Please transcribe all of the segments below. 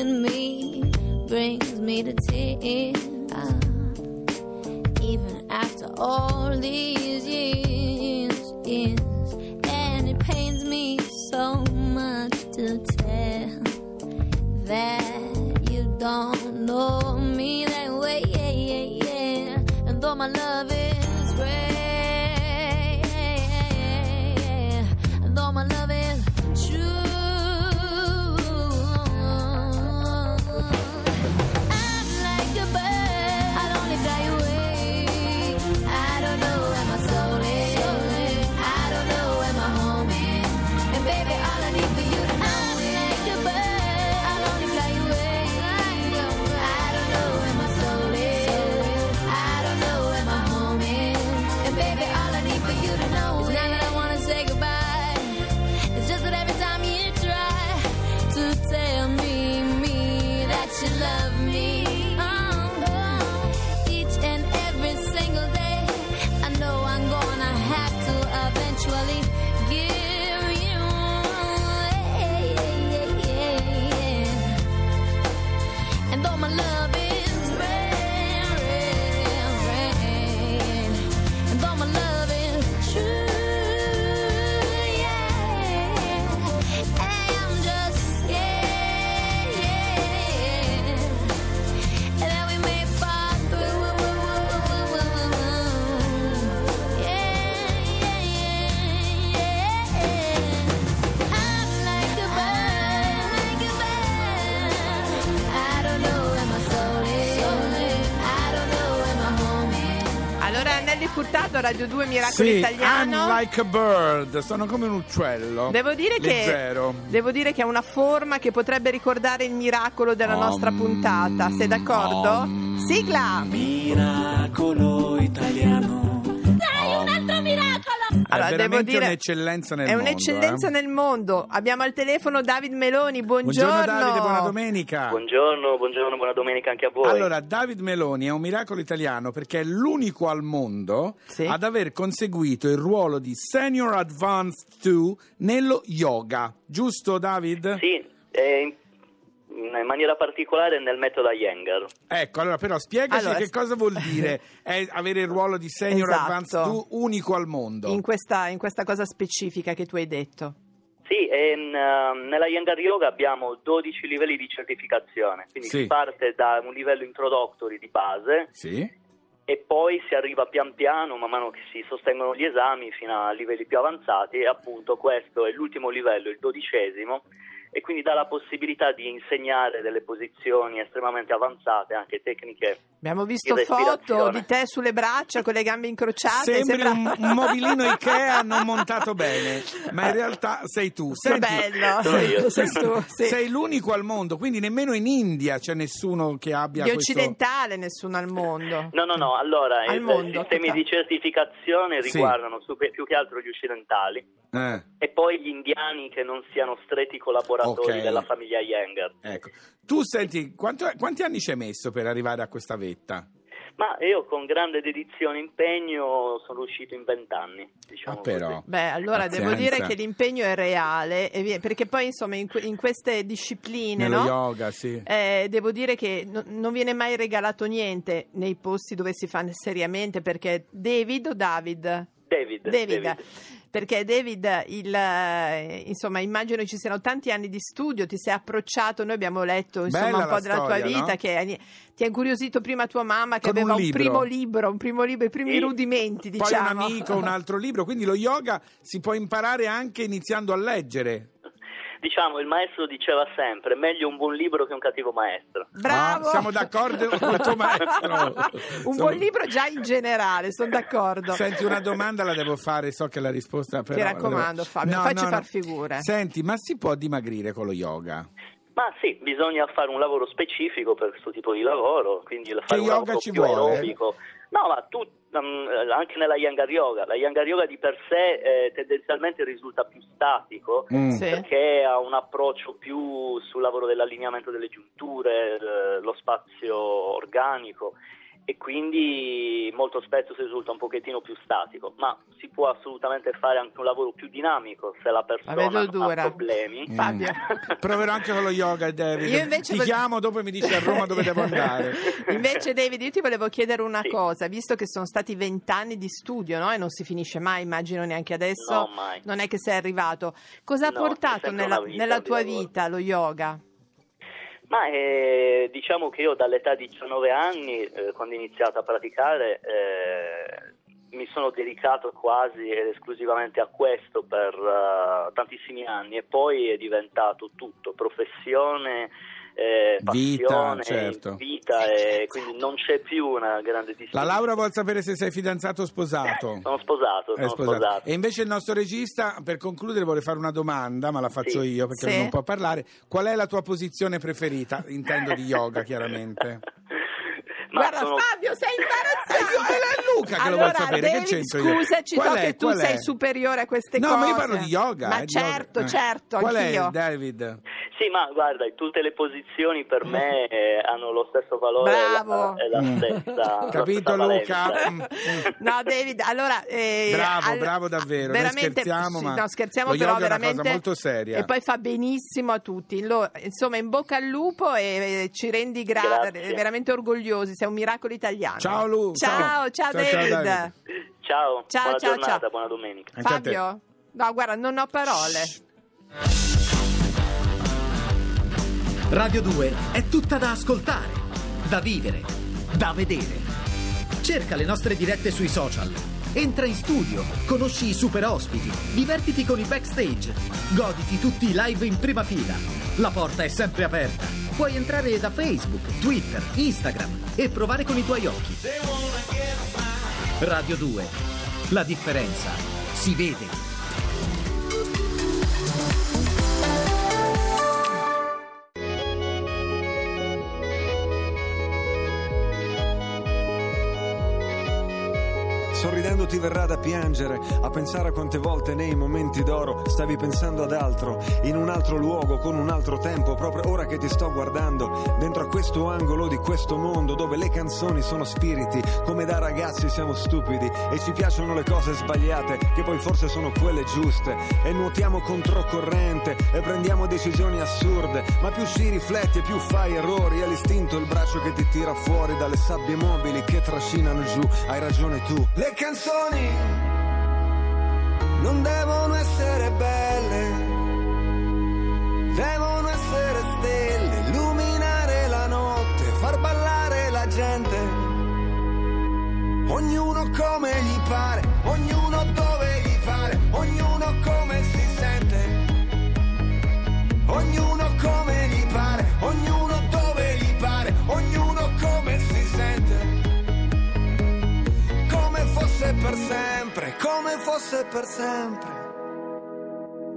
in me brings me to tears even after all these years, years. And it pains me so much to tell that you don't know Nelly Furtado, Radio 2 Miracolo Sì, Italiano. I'm like a bird, sono come un uccello. Devo dire, che, Leggero. devo dire che è una forma che potrebbe ricordare il miracolo della nostra Om, puntata. Sei d'accordo? om. Sigla! Miracolo devo veramente dire, un'eccellenza nel è mondo. un'eccellenza eh. nel mondo. Abbiamo al telefono David Meloni, buongiorno. Buongiorno Davide, buona domenica. Buongiorno, buongiorno, buona domenica anche a voi. Allora, David Meloni è un miracolo italiano perché è l'unico al mondo Sì. ad aver conseguito il ruolo di Senior Advanced 2 nello yoga. Giusto, David? Sì, eh, in in maniera particolare nel metodo Iyengar. Ecco, allora però spiegaci Allora, che cosa vuol dire è avere il ruolo di Senior Esatto. Advanced 2 unico al mondo. In questa, in questa cosa specifica che tu hai detto. Sì, e, mm, eh, nella Iyengar Yoga abbiamo 12 livelli di certificazione, quindi Sì. si parte da un livello introductory di base Sì? e poi si arriva pian piano, man mano che si sostengono gli esami, fino a livelli più avanzati e appunto questo è l'ultimo livello, il dodicesimo, e quindi dà la possibilità di insegnare delle posizioni estremamente avanzate, anche tecniche Abbiamo visto Di foto di te sulle braccia con le gambe incrociate. Sembri sembra- un, un mobilino Ikea non montato bene, ma in realtà sei tu. Senti, bello. Io. Sei tu, sì. Sei l'unico al mondo, quindi nemmeno in India c'è nessuno che abbia Di questo... occidentale nessuno al mondo. No, no, no, allora Al i mondo, sistemi di certificazione Sì. riguardano su- più che altro gli occidentali Eh, e poi gli indiani che non siano stretti collaboratori Ok. della famiglia Younger. ecco. Tu senti, quanto- quanti anni ci hai messo per arrivare a questa vetta? Ma io con grande dedizione e impegno sono riuscito in vent'anni, diciamo Ah, però. così. Beh, allora devo Pazienza. dire che l'impegno è reale, perché poi insomma in, in queste discipline, Nello no? yoga, sì. Eh, devo dire che no- non viene mai regalato niente nei posti dove si fa seriamente perché David o David? David, David, David. perché David, il, eh, insomma, immagino ci siano tanti anni di studio, ti sei approcciato, noi abbiamo letto insomma, Bella un po' la della tua storia, vita, no? che hai- ti ha incuriosito prima tua mamma che Con un aveva un, libro. primo libro, un primo libro, i primi Sì. rudimenti, Poi diciamo. un amico, un altro libro, quindi lo yoga si può imparare anche iniziando a leggere. Diciamo, il maestro diceva sempre, meglio un buon libro che un cattivo maestro. Bravo! Ah, siamo d'accordo con il tuo maestro. un buon libro già in generale, sono d'accordo. Senti, una domanda la devo fare, so che la risposta però... Ti raccomando, Fabio, non facci far figure. Senti, ma si può dimagrire con lo yoga? Ma sì, bisogna fare un lavoro specifico per questo tipo di lavoro, quindi fare un yoga lavoro ci più vuole? aerobico. No, ma tu, um, anche nella Yangar Yoga, la Yangar Yoga di per sé eh, tendenzialmente risulta più statico Mm. Sì. perché ha un approccio più sul lavoro dell'allineamento delle giunture, eh, lo spazio organico e quindi molto spesso si risulta un pochettino più statico, ma si può assolutamente fare anche un lavoro più dinamico se la persona non dura. ha problemi. Mm. Fabio. Proverò anche con lo yoga, David. Io invece Ti vol- chiamo dopo e mi dici a Roma dove devo andare. Invece, David, io ti volevo chiedere una Sì. cosa, visto che sono stati vent'anni di studio, no? E non si finisce mai, immagino neanche adesso. No, mai. Non è che sei arrivato. Cosa ha No, è portato nella, vita nella tua lavoro. vita lo yoga? Ma eh, diciamo che io dall'età di 19 anni, eh, quando ho iniziato a praticare, eh, mi sono dedicato quasi ed esclusivamente a questo per eh, tantissimi anni e poi è diventato tutto, professione, eh, Vita, passione, certo. vita e quindi non c'è più una grande La distinzione. Laura vuole sapere se sei fidanzato o sposato. Sono sposato, sono sposato. sposato. E invece il nostro regista, per concludere, vuole fare una domanda, ma la faccio Sì. io perché Sì. non può parlare. Qual è la tua posizione preferita? Intendo di yoga, chiaramente. Ma Guarda, sono- Fabio, sei Eh, imbarazzato! è Luca che lo allora, vuol sapere, che David, c'entro io? scusaci, so è? che tu Qual è? sei superiore a queste no, cose. ma io parlo di yoga. Ma eh, certo, yoga. Eh. certo, Qual anch'io. è, David? Sì, ma guarda, tutte le posizioni per me eh, hanno lo stesso valore Bravo. e la, la Mm. stessa la Capito, stessa Luca? valenza. Mm. No, David, allora... eh, Bravo, all- bravo davvero. Noi Veramente, scherziamo, sì, ma no, scherziamo lo però yoga è una cosa veramente... molto seria. E poi fa benissimo a tutti. Lo- insomma, in bocca al lupo e, e ci rendi gra- veramente orgogliosi. Sei un miracolo italiano. Ciao, Lu. Ciao, ciao, Ciao, ciao, David. David. Ciao, Ciao, buona ciao, giornata, ciao. buona domenica. Anche. Fabio? No, guarda, non ho parole. Radio 2 è tutta da ascoltare, da vivere, da vedere. Cerca le nostre dirette sui social. Entra in studio, conosci i super ospiti, divertiti con i backstage, goditi tutti i live in prima fila. La porta è sempre aperta. Puoi entrare da Facebook, Twitter, Instagram e provare con i tuoi occhi. Radio 2. La differenza si vede. Sorridendo ti verrà da piangere, a pensare a quante volte nei momenti d'oro stavi pensando ad altro, in un altro luogo, con un altro tempo, proprio ora che ti sto guardando, dentro a questo angolo di questo mondo dove le canzoni sono spiriti, come da ragazzi siamo stupidi e ci piacciono le cose sbagliate, che poi forse sono quelle giuste, e nuotiamo controcorrente e prendiamo decisioni assurde, ma più ci rifletti e più fai errori, è l'istinto il braccio che ti tira fuori dalle sabbie mobili che trascinano giù, hai ragione tu. Le canzoni non devono essere belle, devono essere stelle, illuminare la notte, far ballare la gente. Ognuno come gli pare, ognuno dove gli pare, ognuno come si fosse per sempre,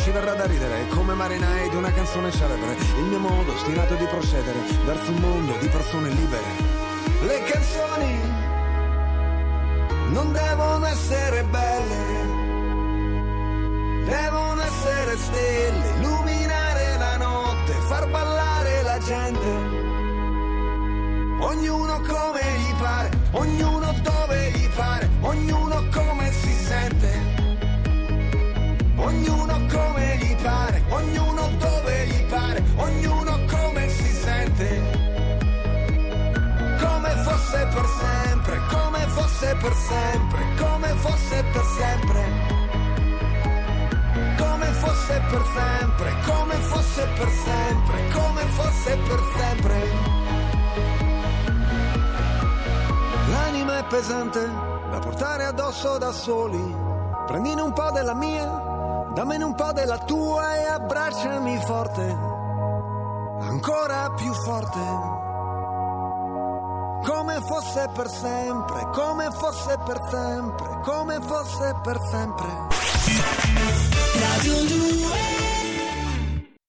ci verrà da ridere come marinai di una canzone celebre. Il mio modo ostinato di procedere verso un mondo di persone libere. Le canzoni non devono essere belle, devono essere stelle, illuminare la notte, far ballare la gente. Ognuno come per sempre, come fosse per sempre. Come fosse per sempre, come fosse per sempre, come fosse per sempre. L'anima è pesante da portare addosso da soli. Prendine un po' della mia Dammene un po' della tua e abbracciami forte, ancora più forte. Come fosse per sempre, come fosse per sempre, come fosse per sempre. Radio 2